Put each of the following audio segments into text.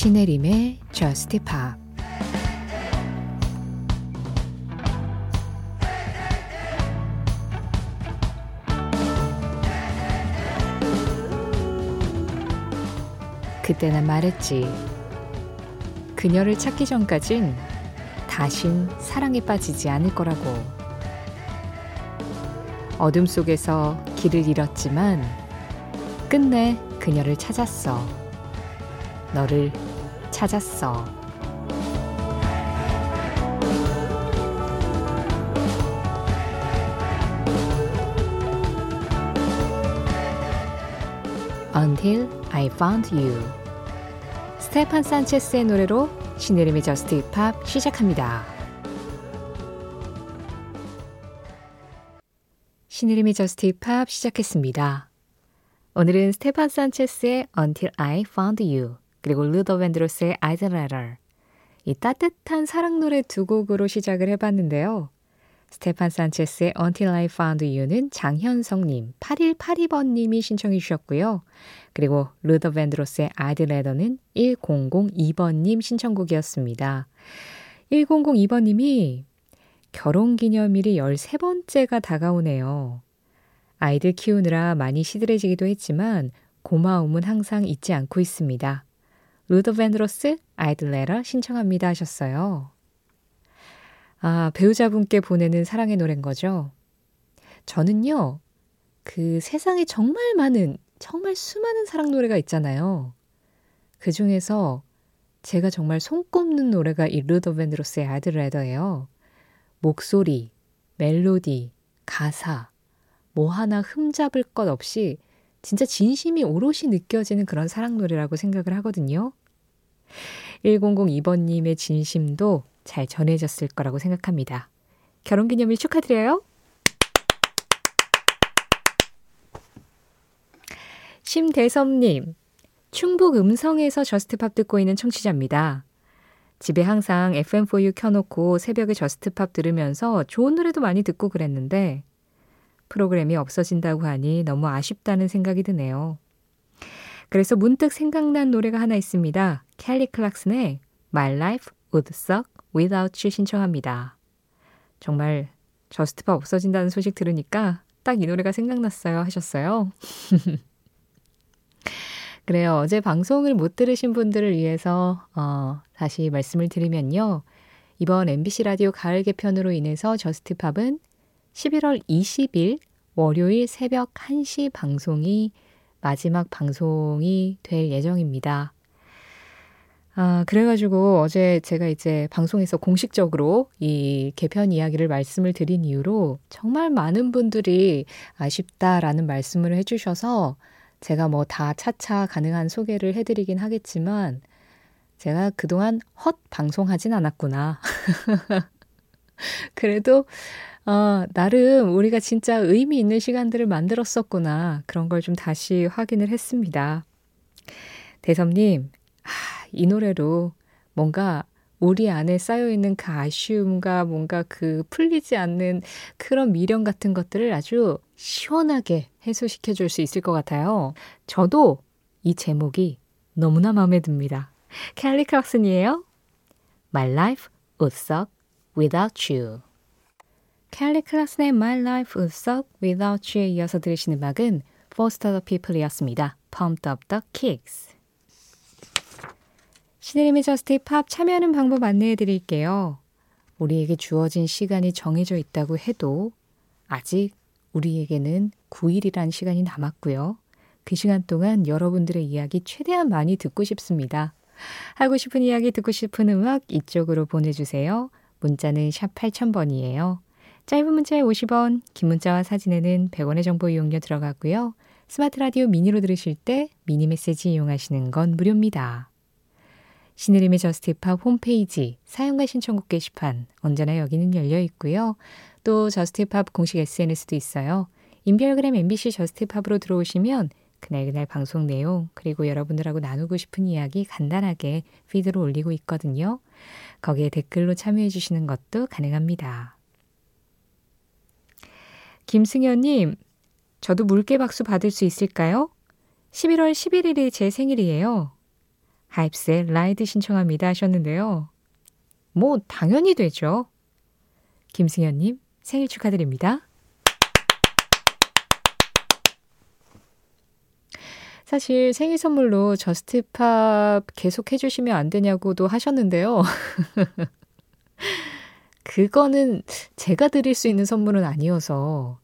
신혜림의 Just Pop 그때 난 말했지. 그녀를 찾기 전까진 다신 사랑에 빠지지 않을 거라고. 어둠 속에서 길을 잃었지만 끝내 그녀를 찾았어. 너를 찾았어. Until I Found You. 스테판 산체스의 노래로 신혜림의 저스트 힙합 시작합니다. 신혜림의 Just Pop 시작했습니다. 오늘은 스테판 산체스의 Until I Found You 그리고 루더 밴드로스의 Rather 이 따뜻한 사랑 노래 두 곡으로 시작을 해봤는데요. 스테판 산체스의 Until I Found You는 장현성님, 8182번님이 신청해 주셨고요. 그리고 루더 밴드로스의 Rather는 1002번님 신청곡이었습니다. 1002번님이 결혼기념일이 13번째가 다가오네요. 아이들 키우느라 많이 시들해지기도 했지만 고마움은 항상 잊지 않고 있습니다. 루더 밴드로스 아이들레러 신청합니다 하셨어요. 아, 배우자분께 보내는 사랑의 노래인 거죠. 저는요, 그 세상에 정말 많은, 정말 수많은 사랑 노래가 있잖아요. 그 중에서 제가 정말 손꼽는 노래가 이 루더 밴드로스의 아이들레더예요. 목소리, 멜로디, 가사, 뭐 하나 흠잡을 것 없이 진짜 진심이 오롯이 느껴지는 그런 사랑 노래라고 생각을 하거든요. 1002번님의 진심도 잘 전해졌을 거라고 생각합니다. 결혼 기념일 축하드려요. 심대섭님, 충북 음성에서 저스트팝 듣고 있는 청취자입니다. 집에 항상 FM4U 켜놓고 새벽에 저스트팝 들으면서 좋은 노래도 많이 듣고 그랬는데 프로그램이 없어진다고 하니 너무 아쉽다는 생각이 드네요. 그래서 문득 생각난 노래가 하나 있습니다. 켈리 클락슨의 My Life Would Suck Without You 신청합니다. 정말 저스트팝 없어진다는 소식 들으니까 딱 이 노래가 생각났어요 하셨어요. 그래요. 어제 방송을 못 들으신 분들을 위해서 어, 다시 말씀을 드리면요. 이번 MBC 라디오 가을 개편으로 인해서 저스트팝은 11월 20일 월요일 새벽 1시 방송이 마지막 방송이 될 예정입니다. 아, 그래가지고 어제 제가 이제 방송에서 공식적으로 이 개편 이야기를 말씀을 드린 이후로 정말 많은 분들이 아쉽다라는 말씀을 해주셔서 제가 뭐 다 차차 가능한 소개를 해드리긴 하겠지만 제가 그동안 헛 방송하진 않았구나. 그래도 어, 나름 우리가 진짜 의미 있는 시간들을 만들었었구나. 그런 걸 좀 다시 확인을 했습니다. 대섭님, 아, 이 노래로 뭔가 우리 안에 쌓여있는 그 아쉬움과 뭔가 그 풀리지 않는 그런 미련 같은 것들을 아주 시원하게 해소시켜 줄 수 있을 것 같아요. 저도 이 제목이 너무나 마음에 듭니다. 켈리 클락슨이에요. My life would suck without you. 켈리 클락슨의 My Life Would Suck Without You에 이어서 들으신 음악은 Foster the People이었습니다. Pumped Up Kicks. 신혜림의 저스트 팝 참여하는 방법 안내해 드릴게요. 우리에게 주어진 시간이 정해져 있다고 해도 아직 우리에게는 9일이란 시간이 남았고요. 그 시간 동안 여러분들의 이야기 최대한 많이 듣고 싶습니다. 하고 싶은 이야기 듣고 싶은 음악 이쪽으로 보내주세요. 문자는 샵 8000번이에요. 짧은 문자에 50원, 긴 문자와 사진에는 100원의 정보 이용료 들어가고요. 스마트 라디오 미니로 들으실 때 미니 메시지 이용하시는 건 무료입니다. 신혜림의 저스트팝 홈페이지 사연과 신청곡 게시판 언제나 여기는 열려 있고요. 또 저스트팝 공식 SNS도 있어요. 인별그램 MBC 저스트팝으로 들어오시면 그날그날 방송 내용 그리고 여러분들하고 나누고 싶은 이야기 간단하게 feed로 올리고 있거든요. 거기에 댓글로 참여해 주시는 것도 가능합니다. 김승현님, 저도 물개 박수 받을 수 있을까요? 11월 11일이 제 생일이에요. HYBS의 Ride 신청합니다 하셨는데요. 뭐, 당연히 되죠. 김승현님, 생일 축하드립니다. 사실 생일 선물로 저스트팝 계속 해주시면 안 되냐고도 하셨는데요. 그거는 제가 드릴 수 있는 선물은 아니어서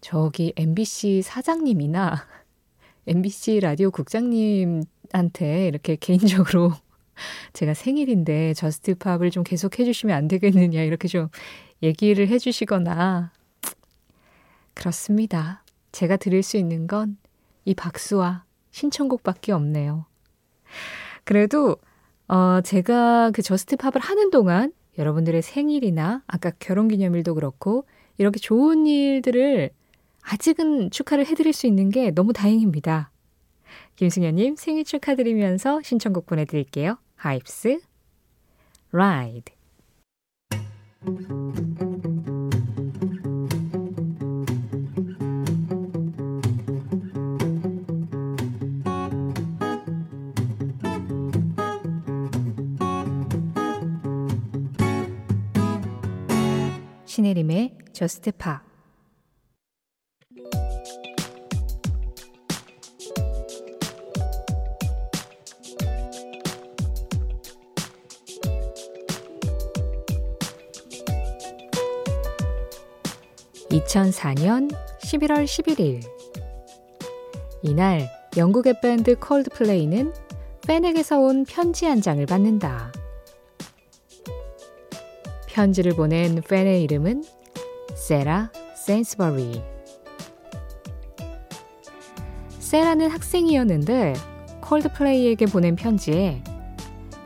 저기 MBC 사장님이나 MBC 라디오 국장님 한테 이렇게 개인적으로 제가 생일인데 저스트 팝을 좀 계속 해주시면 안 되겠느냐 이렇게 좀 얘기를 해주시거나 그렇습니다. 제가 드릴 수 있는 건 이 박수와 신청곡밖에 없네요. 그래도 어, 제가 그 저스트 팝을 하는 동안 여러분들의 생일이나 아까 결혼기념일도 그렇고 이렇게 좋은 일들을 아직은 축하를 해드릴 수 있는 게 너무 다행입니다. 김승현님 생일 축하드리면서 신청곡 보내드릴게요. 하입스, Ride. '신혜림의 저스트 파' 2004년 11월 11일. 이날 영국의 밴드 콜드플레이는 팬에게서 온 편지 한 장을 받는다. 편지를 보낸 팬의 이름은 세라 센스버리. 세라는 학생이었는데 콜드플레이에게 보낸 편지에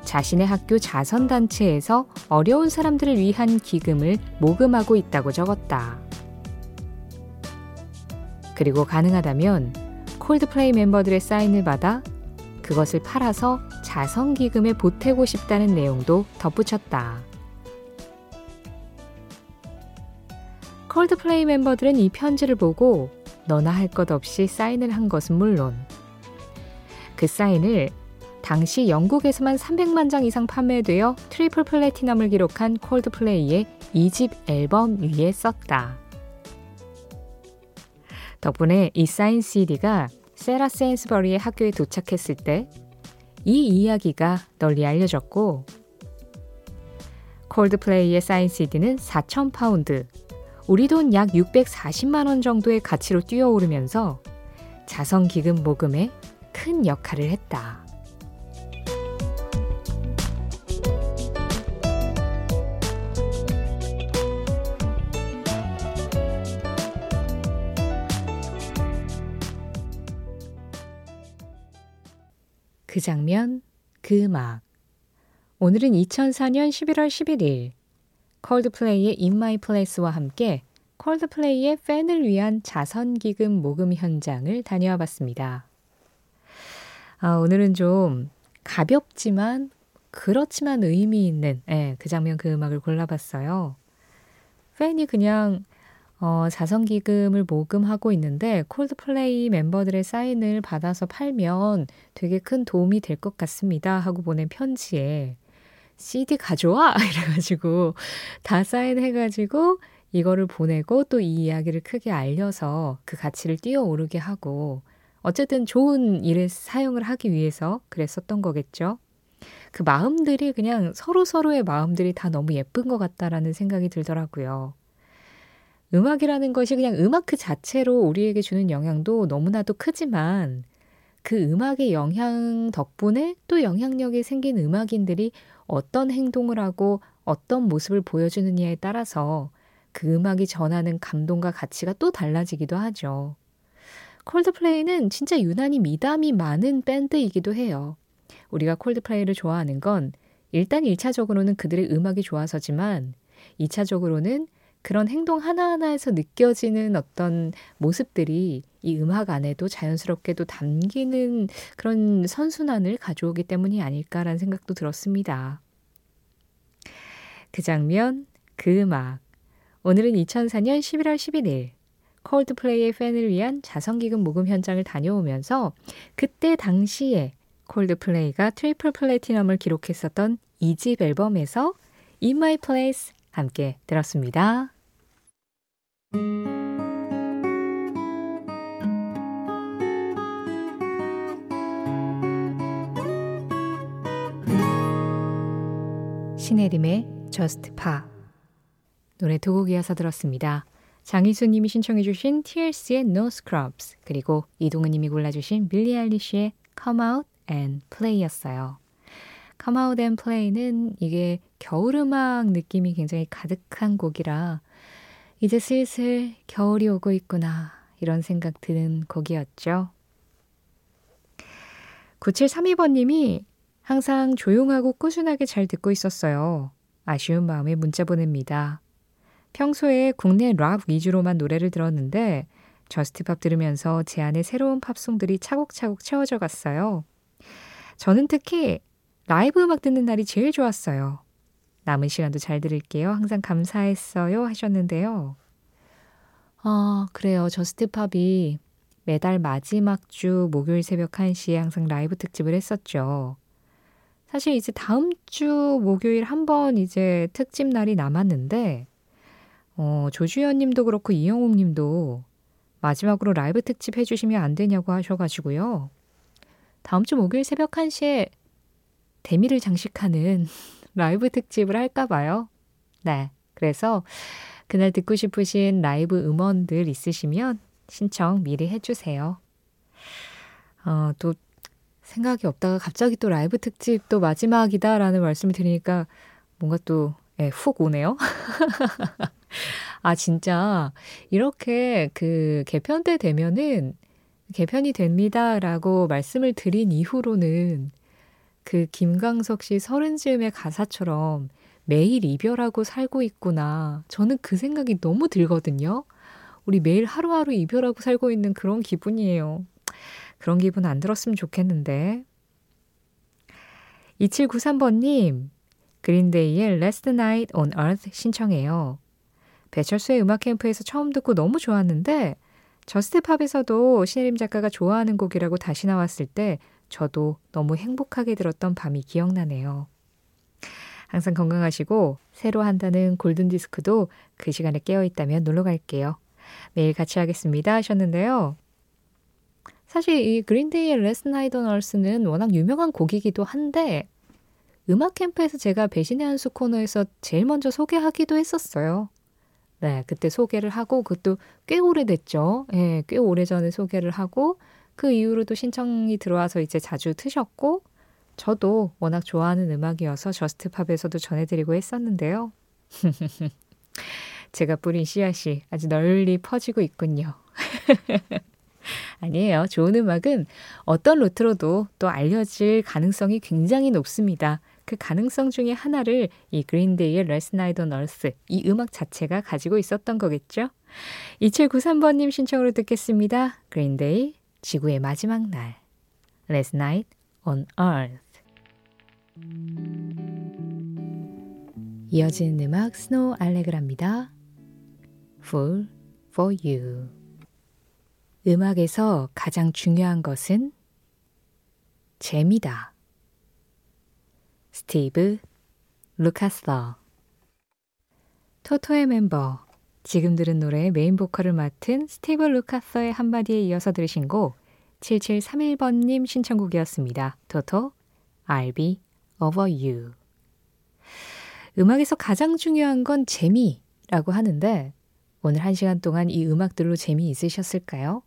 자신의 학교 자선단체에서 어려운 사람들을 위한 기금을 모금하고 있다고 적었다. 그리고 가능하다면 콜드플레이 멤버들의 사인을 받아 그것을 팔아서 자선기금에 보태고 싶다는 내용도 덧붙였다. 콜드플레이 멤버들은 이 편지를 보고 너나 할 것 없이 사인을 한 것은 물론 그 사인을 당시 영국에서만 300만 장 이상 판매되어 triple platinum을 기록한 콜드플레이의 2집 앨범 위에 썼다. 덕분에 이 사인 CD가 세라 세인스버리의 학교에 도착했을 때 이 이야기가 널리 알려졌고 콜드플레이의 사인 CD는 4,000파운드, 우리 돈 약 640만 원 정도의 가치로 뛰어오르면서 자선기금 모금에 큰 역할을 했다. 그 장면, 그 음악. 오늘은 2004년 11월 11일 콜드플레이의 In My Place와 함께 콜드플레이의 팬을 위한 자선기금 모금 현장을 다녀와 봤습니다. 아, 오늘은 좀 가볍지만 그렇지만 의미 있는 예, 그 장면 그 음악을 골라봤어요. 팬이 그냥 어, 자선기금을 모금하고 있는데 콜드플레이 멤버들의 사인을 받아서 팔면 되게 큰 도움이 될 것 같습니다. 하고 보낸 편지에 CD 가져와! 이래가지고 다 사인해가지고 이거를 보내고 또 이 이야기를 크게 알려서 그 가치를 뛰어오르게 하고 어쨌든 좋은 일에 사용을 하기 위해서 그랬었던 거겠죠. 그 마음들이 그냥 서로서로의 마음들이 다 너무 예쁜 것 같다라는 생각이 들더라고요. 음악이라는 것이 그냥 음악 그 자체로 우리에게 주는 영향도 너무나도 크지만 그 음악의 영향 덕분에 또 영향력이 생긴 음악인들이 어떤 행동을 하고 어떤 모습을 보여주느냐에 따라서 그 음악이 전하는 감동과 가치가 또 달라지기도 하죠. 콜드플레이는 진짜 유난히 미담이 많은 밴드이기도 해요. 우리가 콜드플레이를 좋아하는 건 일단 1차적으로는 그들의 음악이 좋아서지만 2차적으로는 그런 행동 하나하나에서 느껴지는 어떤 모습들이 이 음악 안에도 자연스럽게도 담기는 그런 선순환을 가져오기 때문이 아닐까라는 생각도 들었습니다. 그 장면, 그 음악. 오늘은 2004년 11월 11일 콜드플레이의 팬을 위한 자선기금 모금 현장을 다녀오면서 그때 당시에 콜드플레이가 triple platinum을 기록했었던 2집 앨범에서 In My Place 함께 들었습니다. 신혜림의 Just Pa 노래 두 곡 이어서 들었습니다. 장희수 님이 신청해 주신 TLC의 No Scrubs 그리고 이동은 님이 골라주신 빌리 알리시의 Come Out and Play였어요. Come Out and Play는 이게 겨울 음악 느낌이 굉장히 가득한 곡이라 이제 슬슬 겨울이 오고 있구나 이런 생각 드는 곡이었죠. 9732번님이 항상 조용하고 꾸준하게 잘 듣고 있었어요. 아쉬운 마음에 문자 보냅니다. 평소에 국내 락 위주로만 노래를 들었는데 저스트팝 들으면서 제 안에 새로운 팝송들이 차곡차곡 채워져 갔어요. 저는 특히 라이브 음악 듣는 날이 제일 좋았어요. 남은 시간도 잘 들을게요. 항상 감사했어요. 하셨는데요. 아, 그래요. 저스트팝이 매달 마지막 주 목요일 새벽 1시에 항상 라이브 특집을 했었죠. 사실 이제 다음 주 목요일 한 번 이제 특집 날이 남았는데, 어, 조주현 님도 그렇고 이영웅 님도 마지막으로 라이브 특집 해주시면 안 되냐고 하셔가지고요. 다음 주 목요일 새벽 1시에 대미를 장식하는 라이브 특집을 할까봐요. 네. 그래서 그날 듣고 싶으신 라이브 음원들 있으시면 신청 미리 해주세요. 어, 또 생각이 없다가 갑자기 또 라이브 특집 또 마지막이다라는 말씀을 드리니까 뭔가 또훅 예, 오네요. 아, 진짜 이렇게 그 개편 때 되면은 개편이 됩니다라고 말씀을 드린 이후로는 그 김광석 씨 서른 즈음의 가사처럼 매일 이별하고 살고 있구나. 저는 그 생각이 너무 들거든요. 우리 매일 하루하루 이별하고 살고 있는 그런 기분이에요. 그런 기분 안 들었으면 좋겠는데. 2793번님, 그린데이의 Last Night on Earth 신청해요. 배철수의 음악 캠프에서 처음 듣고 너무 좋았는데, 저스트팝에서도 신혜림 작가가 좋아하는 곡이라고 다시 나왔을 때 저도 너무 행복하게 들었던 밤이 기억나네요. 항상 건강하시고 새로 한다는 골든디스크도 그 시간에 깨어있다면 놀러 갈게요. 매일 같이 하겠습니다 하셨는데요. 사실 이 그린데이의 Last Night on Earth는 워낙 유명한 곡이기도 한데 음악 캠프에서 제가 배신의 한수 코너에서 제일 먼저 소개하기도 했었어요. 네, 그때 소개를 하고 그것도 꽤 오래됐죠. 예, 네, 꽤 오래전에 소개를 하고 그 이후로도 신청이 들어와서 이제 자주 트셨고 저도 워낙 좋아하는 음악이어서 저스트팝에서도 전해드리고 했었는데요. 제가 뿌린 씨앗이 아주 널리 퍼지고 있군요. 아니에요. 좋은 음악은 어떤 루트로도 또 알려질 가능성이 굉장히 높습니다. 그 가능성 중에 하나를 이 그린데이의 Last Night on Earth 이 음악 자체가 가지고 있었던 거겠죠. 2793번님 신청으로 듣겠습니다. 그린데이 지구의 마지막 날 Last Night on Earth 이어지는 음악 스노우 알레그라입니다. Fool for You 음악에서 가장 중요한 것은 재미다. 스티브 루카서 토토의 멤버 지금 들은 노래의 메인 보컬을 맡은 스티브 루카서의 한마디에 이어서 들으신 곡 7731번님 신청곡이었습니다. 토토 I'll be over you 음악에서 가장 중요한 건 재미라고 하는데 오늘 한 시간 동안 이 음악들로 재미 있으셨을까요?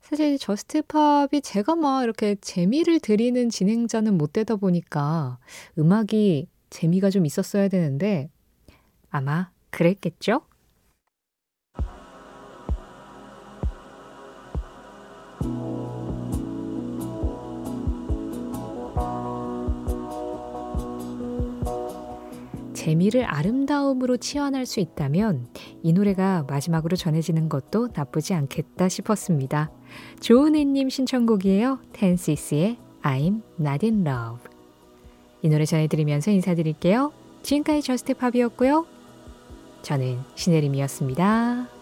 사실 저스트팝이 제가 막 이렇게 재미를 드리는 진행자는 못 되다 보니까 음악이 재미가 좀 있었어야 되는데 아마 그랬겠죠? 재미를 아름다움으로 치환할 수 있다면 이 노래가 마지막으로 전해지는 것도 나쁘지 않겠다 싶었습니다. 조은혜님 신청곡이에요. 텐시스의 I'm Not in Love. 이 노래 전해드리면서 인사드릴게요. 지금까지 저스트팝이었고요. 저는 신혜림이었습니다.